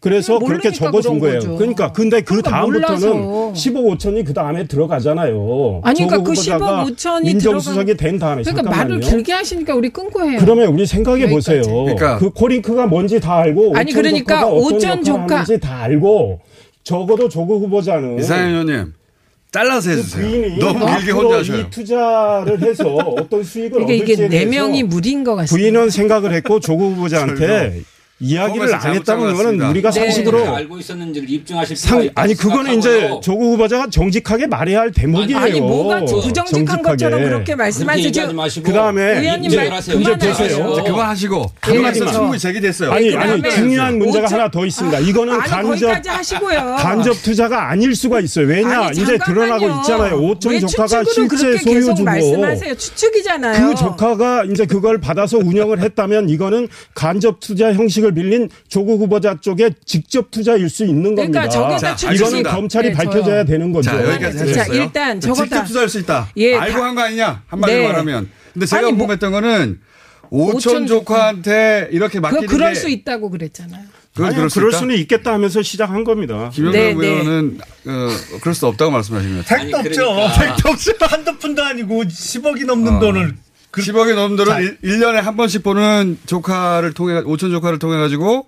그래서 그렇게 적어준 거예요. 거죠. 그러니까 근데 그 그러니까 다음부터는 몰라서. 15억 5천이 그 다음에 들어가잖아요. 아니 그러니까 그 후보자가 15억 5천이 민정수석이 된 다음에 그러니까 잠깐만요. 말을 길게 하시니까 우리 끊고 해요. 그러면 우리 생각해 보세요. 그러니까- 그 코링크가 뭔지 다 알고 아니, 오천 그러니까 조카가 어떤 오천 역할을 조카- 하는지 다 알고 적어도 조국 후보자는 이상현 의원님 잘라서 그 해주세요. 부인이 너무 길게 혼자 하셔요. 이 투자를 해서 어떤 수익을 그러니까 이게 네 명이 무리인 것 같습니다. 부인은 생각을 했고 조국 후보자한테. 이야기를 안 했다는 거는. 우리가 네. 상식으로 알고 있었는지를 입증하실 필요가 상, 아니 그거는 이제. 조국 후보자가 정직하게 말해야 할 대목이에요. 아니 뭐가 부정직한 것처럼 그렇게 마시고 그다음에 의원님 입증을 말- 하세요. 이제 보세요. 하세요. 이제 그만하시고 예, 한마디만 그래서- 충분히 제기됐어요. 아니 그다음에 아니 중요한 문제가 오천- 하나 더 있습니다. 이거는 아니 간접. 간접 투자가 아닐 수가 있어요. 왜냐 아니, 이제. 드러나고 있잖아요. 5천 왜 조카가 실제 소유주고 말씀하세요. 추측이잖아요. 그 조카가 이제 그걸 받아서 운영을 했다면 이거는 간접 투자 형식을 빌린 조국 후보자 쪽에 직접 투자일 수 있는 그러니까 겁니다. 저게 다 자, 이거는. 검찰이 네, 밝혀져야 저요. 되는 거죠. 자, 여기까지 자, 하셨어요. 일단 저거 직접 다- 투자할 수 있다. 예, 알고 다- 한거 아니냐? 한마디로 네. 말하면. 근데 제가 아니, 뭐- 궁금했던 거는 오천 오천 조카한테 이렇게 그 맡기는 그럴 게수 있다고 그랬잖아요. 그건 아니, 그럴 수 그럴? 수는 있겠다 하면서 시작한 겁니다. 김영남 네, 네. 의원은 어, 그럴 수 없다고 말씀하십니다. 택도 없죠. 택도 없죠. 한두 푼도 아니고 10억이 넘는 어. 돈을 그 10억의 놈들은 자. 일 1년에 한 번씩 보는 조카를 통해 5천 조카를 통해 가지고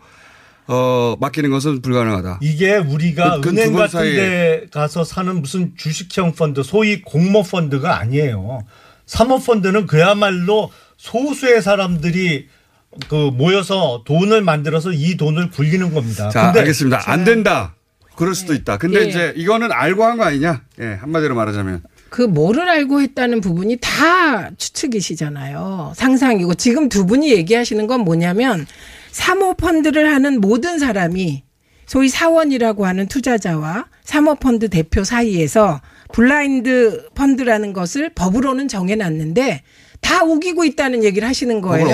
어 맡기는 것은 불가능하다. 이게 우리가 그- 그 은행 같은 사이에. 데 가서 사는 무슨 주식형 펀드, 소위 공모 펀드가 아니에요. 사모펀드는 그야말로 소수의 사람들이 그 모여서 돈을 만들어서 이 돈을 굴리는 겁니다. 자, 근데 알겠습니다. 안 된다. 그럴 수도 있다. 근데 예. 이제 이거는 알고 한 거 아니냐? 예, 한마디로 말하자면. 그 뭐를 알고 했다는 부분이 다 추측이시잖아요. 상상이고 지금 두 분이 얘기하시는 건 뭐냐면 사모펀드를 하는 모든 사람이 소위 사원이라고 하는 투자자와 사모펀드 대표 사이에서 블라인드 펀드라는 것을 법으로는 정해놨는데 다 우기고 있다는 얘기를 하시는 거예요.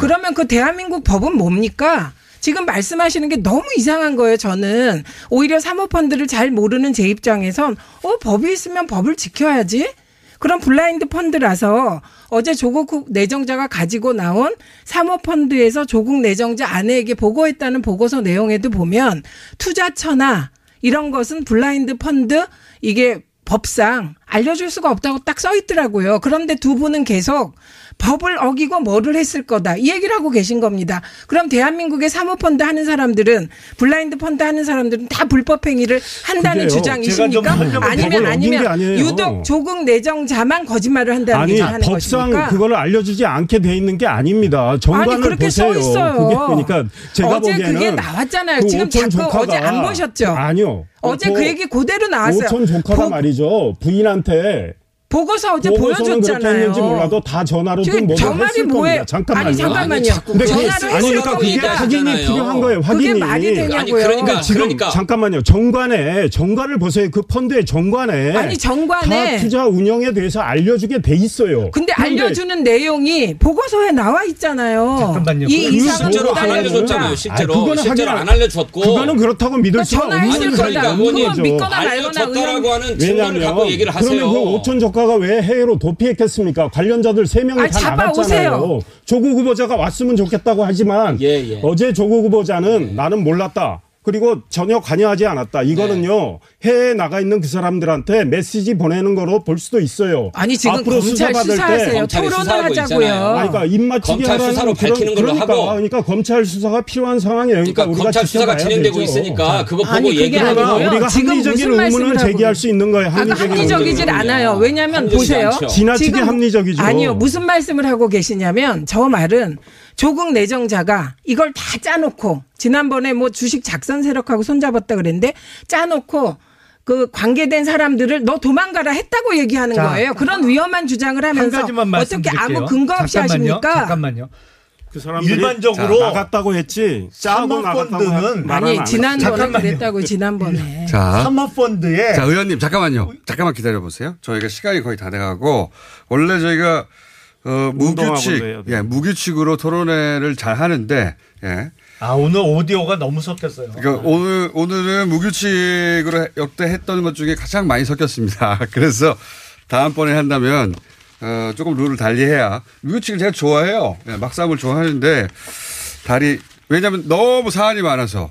그러면 그 대한민국 법은 뭡니까? 지금 말씀하시는 게 너무 이상한 거예요, 저는. 오히려 사모펀드를 잘 모르는 제 입장에선, 어, 법이 있으면 법을 지켜야지? 그럼 블라인드 펀드라서 어제 조국 후- 내정자가 가지고 나온 사모펀드에서 조국 내정자 아내에게 보고했다는 보고서 내용에도 보면 투자처나 이런 것은 블라인드 펀드 이게 법상 알려줄 수가 없다고 딱 써 있더라고요. 그런데 두 분은 계속 법을 어기고 뭐를 했을 거다. 이 얘기를 하고 계신 겁니다. 그럼 대한민국의 사모펀드 하는 사람들은 블라인드 펀드 하는 사람들은 다 불법 행위를 한다는. 주장이십니까? 아니면 아니면. 유독 조국 내정자만 거짓말을 한다는 아니 얘기를 하는 법상 것입니까? 그걸 알려주지 않게 돼 있는 게 아닙니다. 정관을 아니 그렇게 보세요. 써 있어요. 그게 그러니까 제가 어제 보기에는 그게 나왔잖아요. 그 지금 자꾸 어제 안 보셨죠? 아니요. 어제 그 얘기 그대로 나왔어요. 오천 조카가 보- 말이죠. 부인한테 보고서 어제 보고서는 그렇게 보여줬잖아요. 했는지 몰라도 다 전화로든 지금 뭐든 저 말이 했을 뭐예요? 겁니다. 잠깐만요. 아니, 잠깐만요. 아니, 자꾸 근데 그게 전화를 아니 그러니까 그게 겁니다. 확인이 하잖아요. 필요한 거예요. 확인이. 그게 말이 되냐고요. 아니, 그러니까, 지금 그러니까. 잠깐만요. 정관에 정관을 보세요. 그 펀드의 정관에 아니, 정관에 다 투자 운영에 대해서 알려주게 돼 있어요. 근데 그런데 알려주는 내용이 보고서에 나와 있잖아요. 잠깐만요. 이그 이상은 실제로 안 알려줬잖아요. 실제로 아니, 그거는 실제로 확인을- 안 알려줬고 그거는 그렇다고 믿을 수가 전화했을 없는 거다. 그러니까 거죠. 의원님 믿거나 말거나 알려줬다라고 하는 증거를 왜냐하면 갖고 얘기를 하세요. 그러면 그 오천 조 카가 왜 해외로 도피했겠습니까? 관련자들 세 명이 아니, 다 잡아오세요. 나갔잖아요. 조국 후보자가 왔으면 좋겠다고 하지만 예, 예. 어제 조국 후보자는 나는 몰랐다. 그리고 전혀 관여하지 않았다. 이거는요 해외에 나가 있는 그 사람들한테 메시지 보내는 거로 볼 수도 있어요. 아니 지금 앞으로 검찰 수사받을 수사하세요. 때 토론을 수사하고 하자고요. 그러니까 입맞추기 검찰 하라는 수사로 그런- 밝히는 걸로 그러니까, 하고. 그러니까 검찰 수사가 필요한 상황이에요. 그러니까, 그러니까 우리가 검찰 수사가 진행되고 되죠. 있으니까 그거 보고 아니, 그게 얘기를 아니고요. 그러나 우리가 지금 합리적인 무슨 의문을 말씀을 제기할 수 있는 거예요. 합리적인 합리적이질 의문을. 않아요. 왜냐하면 보세요. 않죠. 지나치게 지금- 합리적이죠. 아니요. 무슨 말씀을 하고 계시냐면 저 말은 조국 내정자가 이걸 다 짜놓고 지난번에 뭐 주식 작선 세력하고 손잡았다 그랬는데 짜놓고 그 관계된 사람들을 너 도망가라 했다고 얘기하는 자, 거예요. 그런 위험한 주장을 한 하면서 어떻게 말씀드릴게요. 아무 근거 없이 잠깐만요. 하십니까? 잠깐만요. 그 사람들이 일반적으로 자, 나갔다고 했지 사모펀드는 아니 지난번에. 그랬다고 지난번에. 자, 사모펀드에 자, 의원님 잠깐만요. 잠깐만 기다려 보세요. 저희가 시간이 거의 다 돼가고 원래 저희가 어, 무규칙, 해야 예, 무규칙으로 토론회를 잘 하는데, 예. 아 오늘 오디오가 너무 섞였어요. 그러니까 오늘, 오늘은 무규칙으로 해- 역대 했던 것 중에 가장 많이 섞였습니다. 그래서 다음번에 한다면, 어, 조금 룰을 달리 해야. 무규칙을 제가 좋아해요. 예, 막싸움을 좋아하는데, 달리, 왜냐면 너무 사안이 많아서,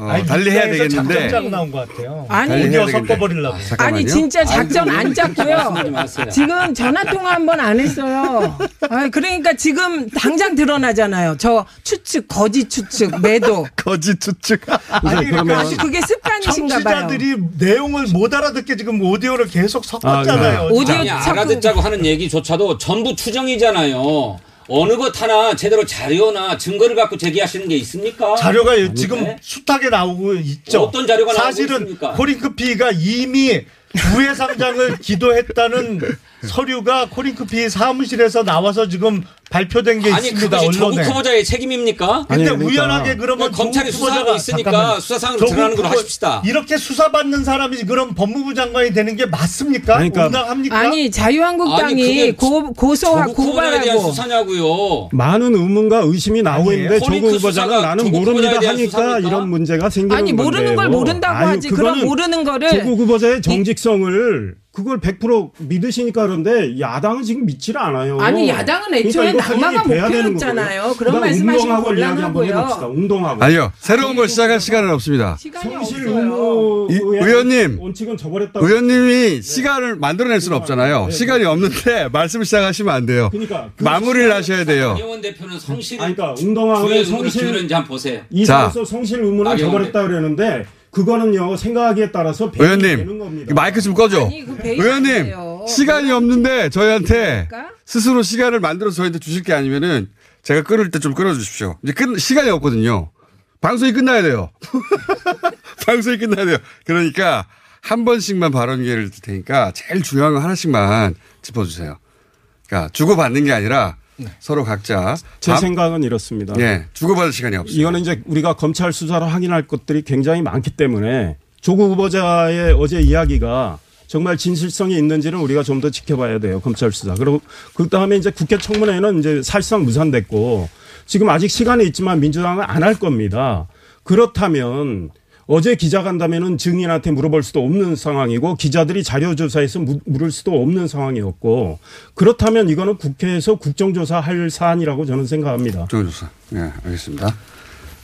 어, 아니, 달리 해야 되겠는데. 작전 짜고 나온 것 같아요. 아니, 달리 해야 오디오 되겠는데. 섞어버리려고. 아, 잠깐만요. 아니 진짜 작전 안 짰고요. 말씀하지 마세요. 지금 전화 통화 한 번 안 했어요. 아, 그러니까 지금 당장 드러나잖아요. 저 추측, 거짓 추측, 매도. 거짓 추측. 아니 그러면 혹시 그게 습관이신가 봐요. 청취자들이 내용을 못 알아듣게 지금 오디오를 계속 섞었잖아요. 오디오 아니, 알아듣자고 하는 얘기조차도 전부 추정이잖아요. 어느 것 하나 제대로 자료나 증거를 갖고 제기하시는 게 있습니까? 자료가 아닌데? 지금 숱하게 나오고 있죠. 어떤 자료가 나오고 사실은 있습니까? 코링크피가 이미 부회 상장을 기도했다는 서류가 코링크피 사무실에서 나와서 지금 발표된 게 아니 있습니다. 그것이 조국 언론에. 후보자의 책임입니까? 근데 우연하게 그러면 검찰이 조국 수사하고 있으니까 잠깐만요. 수사상으로 드러나는 걸로 하십시다. 이렇게 수사받는 사람이 그럼 법무부 장관이 되는 게 맞습니까? 그러니까- 온당합니까? 아니 아니, 자유한국당이 그게 고, 고소하 조국 후보자에 대한 고발하고 수사냐고요. 많은 의문과 의심이 나오고 아니에요. 있는데 조국 후보자가 나는 조국 모릅니다 하니까 수사입니까? 이런 문제가 생기는 아니 모르는 걸 건데요. 모른다고 아유, 하지. 그럼 모르는 거를 조국 후보자의 정직성을 그걸 100% 믿으시니까 그런데 야당은 지금 믿지를 않아요. 아니 야당은 애초에 그러니까 이거 낙마가 확인이 돼야 되는 목표였잖아요. 그런 그다음 말씀하시면 운동하고 이야기 한번 해봅시다. 곤란하고요. 운동하고. 아니요. 새로운 걸 시작할 시간은 없습니다. 성실 의무 이- 의원님. 원칙은 저버렸다고. 의원님이 시간을 만들어낼 수는 없잖아요. 시간이 없는데 말씀 시작하시면 안 돼요. 그러니까 마무리를 하셔야 돼요. 박영원 대표는 성실 아니, 그러니까 운동하고 성실- 의무를 기울였는지 한번 보세요. 이 자. 사에서 성실 의무는 박영원 저버렸다 그러는데 그거는요 생각하기에 따라서 의원님, 겁니다. 마이크 좀 꺼줘. 아니, 의원님. 시간이 없는데 저희한테 그러니까? 스스로 시간을 만들어서 저희한테 주실 게 아니면은 제가 끊을 때 좀 끊어주십시오. 이제 끝, 시간이 없거든요. 방송이 끝나야 돼요. 방송이 끝나야 돼요. 그러니까 한 번씩만 발언 기회를 드릴 테니까 제일 중요한 거 하나씩만 짚어주세요. 그러니까 주고받는 게 아니라 서로 각자 제 밥- 생각은 이렇습니다. 예, 주고받을 시간이 없어요. 이거는 이제 우리가 검찰 수사로 확인할 것들이 굉장히 많기 때문에 조국 후보자의 어제 이야기가 정말 진실성이 있는지는 우리가 좀 더 지켜봐야 돼요. 검찰 수사. 그리고 그 다음에 이제 국회 청문회는 이제 사실상 무산됐고 지금 아직 시간이 있지만 민주당은 안 할 겁니다. 그렇다면 어제 기자간담회는 증인한테 물어볼 수도 없는 상황이고 기자들이 자료조사에서 무- 물을 수도 없는 상황이었고 그렇다면 이거는 국회에서 국정조사 할 사안이라고 저는 생각합니다. 국정조사. 예, 알겠습니다.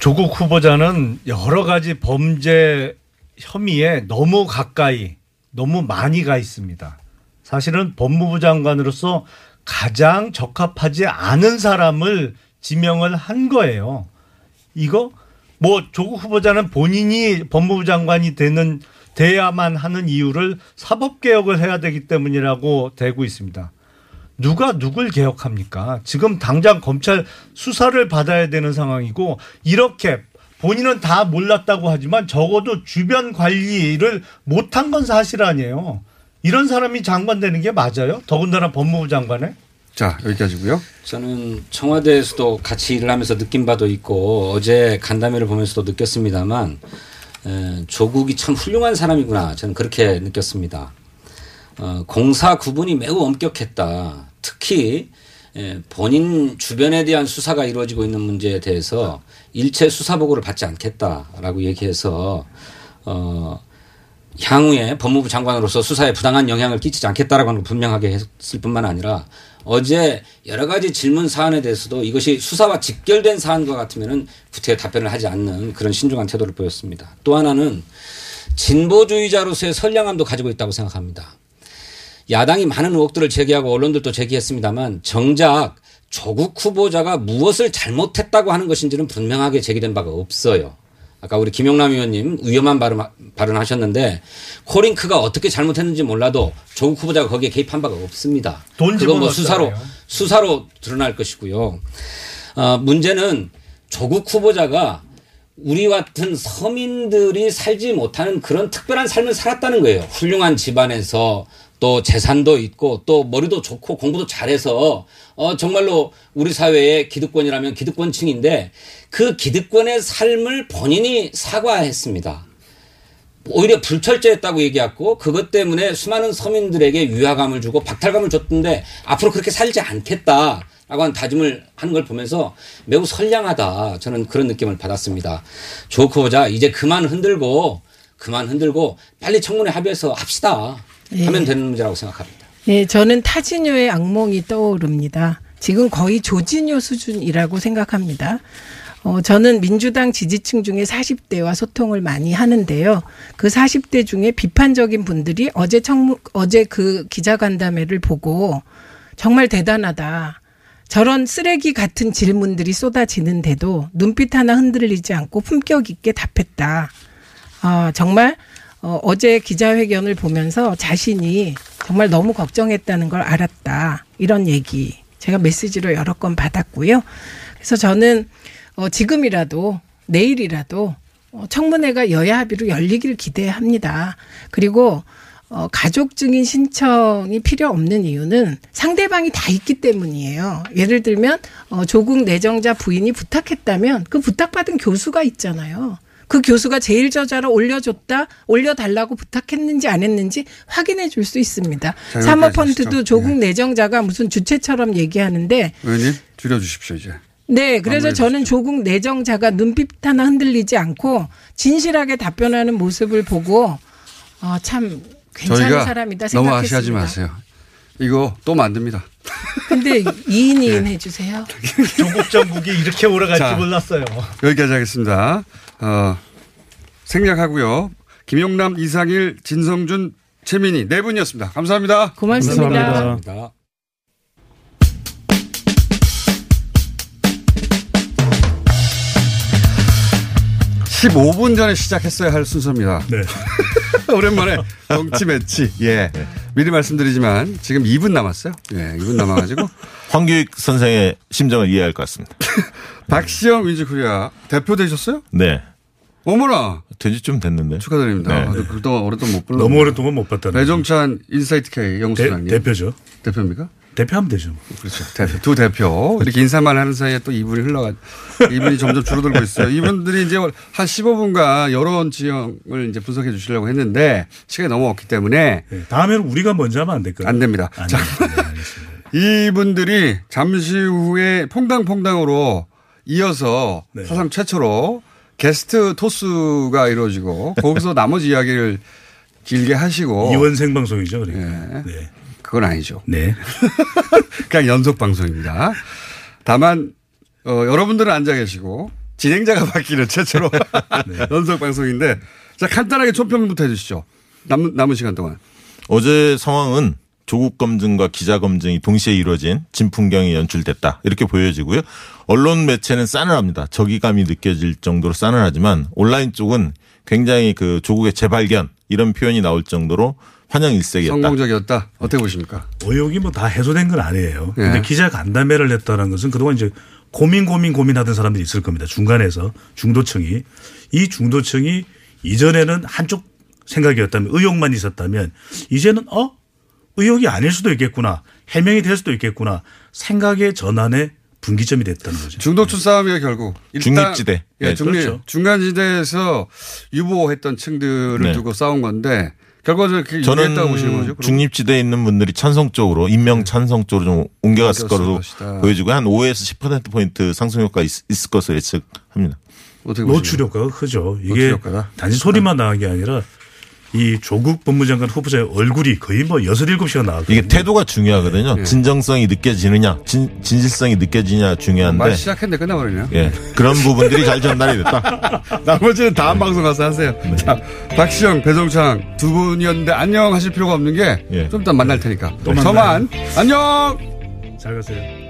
조국 후보자는 여러 가지 범죄 혐의에 너무 가까이, 너무 많이 가 있습니다. 사실은 법무부 장관으로서 가장 적합하지 않은 사람을 지명을 한 거예요. 이거 뭐 조국 후보자는 본인이 법무부 장관이 되는 돼야만 하는 이유를 사법 개혁을 해야 되기 때문이라고 대고 있습니다. 누가 누굴 개혁합니까? 지금 당장 검찰 수사를 받아야 되는 상황이고 이렇게 본인은 다 몰랐다고 하지만 적어도 주변 관리를 못한 건 사실 아니에요. 이런 사람이 장관 되는 게 맞아요? 더군다나 법무부 장관에? 자, 여기까지고요. 저는 청와대에서도 같이 일을 하면서 느낀 바도 있고 어제 간담회를 보면서도 느꼈습니다만 에, 조국이 참 훌륭한 사람이구나 저는 그렇게 느꼈습니다. 어, 공사 구분이 매우 엄격했다. 특히 에, 본인 주변에 대한 수사가 이루어지고 있는 문제에 대해서 일체 수사 보고를 받지 않겠다라고 얘기해서 어, 향후에 법무부 장관으로서 수사에 부당한 영향을 끼치지 않겠다라고 하는 걸 분명하게 했을 뿐만 아니라 어제 여러 가지 질문 사안에 대해서도 이것이 수사와 직결된 사안과 같으면은 구태여 답변을 하지 않는 그런 신중한 태도를 보였습니다. 또 하나는 진보주의자로서의 선량함도 가지고 있다고 생각합니다. 야당이 많은 의혹들을 제기하고 언론들도 제기했습니다만 정작 조국 후보자가 무엇을 잘못했다고 하는 것인지는 분명하게 제기된 바가 없어요. 아까 우리 김용남 의원님 위험한 발언, 발언하셨는데 코링크가 어떻게 잘못했는지 몰라도 조국 후보자가 거기에 개입한 바가 없습니다. 돈 그건 뭐. 수사로 수사로 드러날 것이고요. 어, 문제는 조국 후보자가 우리 같은 서민들이 살지 못하는 그런 특별한 삶을 살았다는 거예요. 훌륭한 집안에서 또 재산도 있고 또 머리도 좋고 공부도 잘해서 어 정말로 우리 사회의 기득권이라면 기득권층인데 그 기득권의 삶을 본인이 사과했습니다. 오히려 불철저했다고 얘기했고 그것 때문에 수많은 서민들에게 위화감을 주고 박탈감을 줬던데 앞으로 그렇게 살지 않겠다. 라고 하는 다짐을 하는 걸 보면서 매우 선량하다. 저는 그런 느낌을 받았습니다. 좋고 보자. 이제 그만 흔들고 그만 흔들고 빨리 청문회 합의해서 합시다. 하면 되는 문제라고 생각합니다. 네, 저는 타지뇨의 악몽이 떠오릅니다. 지금 거의 조진효 수준이라고 생각합니다. 어, 저는 민주당 지지층 중에 40대와 소통을 많이 하는데요. 그 40대 중에 비판적인 분들이 어제 청문, 어제 그 기자간담회를 보고 정말 대단하다. 저런 쓰레기 같은 질문들이 쏟아지는데도 눈빛 하나 흔들리지 않고 품격 있게 답했다. 아, 정말 어, 어제 기자회견을 보면서 자신이 정말 너무 걱정했다는 걸 알았다. 이런 얘기 제가 메시지로 여러 건 받았고요. 그래서 저는 어, 지금이라도 내일이라도 어, 청문회가 여야 합의로 열리길 기대합니다. 그리고 어, 가족 증인 신청이 필요 없는 이유는 상대방이 다 있기 때문이에요. 예를 들면 어, 조국 내정자 부인이 부탁했다면 그 부탁받은 교수가 있잖아요. 그 교수가 제일 저자로 올려줬다, 올려달라고 부탁했는지 안 했는지 확인해 줄 수 있습니다. 자, 사모펀드도 조국 내정자가 무슨 주체처럼 얘기하는데 의원님 줄여주십시오 이제. 네, 그래서 저는 조국 내정자가 눈빛 하나 흔들리지 않고 진실하게 답변하는 모습을 보고 어, 참 괜찮은 저희가 사람이다 너무 생각했습니다. 아시하지 마세요. 이거 또 만듭니다. 근데 2인 2인 해주세요. 조국 정국이 이렇게 오래갈 자. 줄 몰랐어요. 여기까지 하겠습니다. 어, 생략하고요. 김용남, 이상일, 진성준, 최민희 네 분이었습니다. 감사합니다. 고맙습니다. 감사합니다. 15분 전에 시작했어야 할 순서입니다. 오랜만에 정치 매치. 예. 미리 말씀드리지만 지금 2분 남았어요. 예, 2분 남아가지고. 황교익 선생의 심정을 이해할 것 같습니다. 박시영 위즈코리아 대표 되셨어요? 네. 어머나. 된지 좀 됐는데. 축하드립니다. 네. 그동안 오랫동안 못 불렀 너무 오랫동안 못 봤다는 배종찬 인사이트 K 연구소장님. 대- 대표죠. 대표입니까? 대표하면 되죠. 그렇죠. 대표, 두 대표. 이렇게 인사만 하는 사이에 또 이분이 흘러가, 이분이 점점 줄어들고 있어요. 이분들이 이제 한 15분간 여론 지형을 이제 분석해 주시려고 했는데 시간이 너무 없기 때문에. 다음에는 우리가 먼저 하면 안 될까요? 안 됩니다. 자, 이분들이 잠시 후에 퐁당퐁당으로 이어서 네. 사상 최초로 게스트 토스가 이루어지고 거기서 나머지 이야기를 길게 하시고. 이원 생방송이죠, 그러니까. 네. 그건 아니죠. 네. 그냥 연속 방송입니다. 다만 어, 여러분들은 앉아 계시고 진행자가 바뀌는 최초로 네. 연속 방송인데 자 간단하게 총평부터 해주시죠. 남은 남은 시간 동안. 어제 상황은 조국 검증과 기자 검증이 동시에 이루어진 진풍경이 연출됐다. 이렇게 보여지고요. 언론 매체는 싸늘합니다. 저기감이 느껴질 정도로 싸늘하지만 온라인 쪽은 굉장히 그 조국의 재발견 이런 표현이 나올 정도로 환영 일색이었다. 성공적이었다. 어떻게 보십니까? 의혹이 뭐 다 해소된 건 아니에요. 예. 근데 기자 간담회를 했다는 것은 그동안 이제 고민 고민 고민하던 사람들이 있을 겁니다. 중간에서 중도층이 이 중도층이 이전에는 한쪽 생각이었다면 의혹만 있었다면 이제는 어 의혹이 아닐 수도 있겠구나 해명이 될 수도 있겠구나 생각의 전환의 분기점이 됐다는 거죠. 중도층 싸움이에요 결국. 중립지대. 예, 네, 중립. 그렇죠. 중간지대에서 유보했던 층들을 네. 두고 싸운 건데 결과적으로 그렇게 저는 유리했다고 보시는 거죠? 중립지대에 있는 분들이 찬성 쪽으로 인명 찬성 쪽으로 좀 옮겨갔을 거로. 보여지고 한 5에서 10% 포인트 상승 효과 있, 있을 것으로 예측합니다. 노출 효과가 크죠. 노출 이게 효과가? 단지 소리만 나간 게 아니라 이 조국 법무장관 후보자의 얼굴이 거의 뭐 여섯 일곱 시간 나왔거든요. 이게 태도가 중요하거든요. 예. 진정성이 느껴지느냐, 진, 진실성이 느껴지냐 중요한데. 말 시작했는데 끝나버리네요. 예. 그런 부분들이 잘 전달이 됐다. 나머지는 다음 방송 가서 하세요. 자, 박시영, 배종창 두 분이었는데 안녕 하실 필요가 없는 게좀 이따 만날 테니까. 또 만나요. 저만 안녕! 잘 가세요.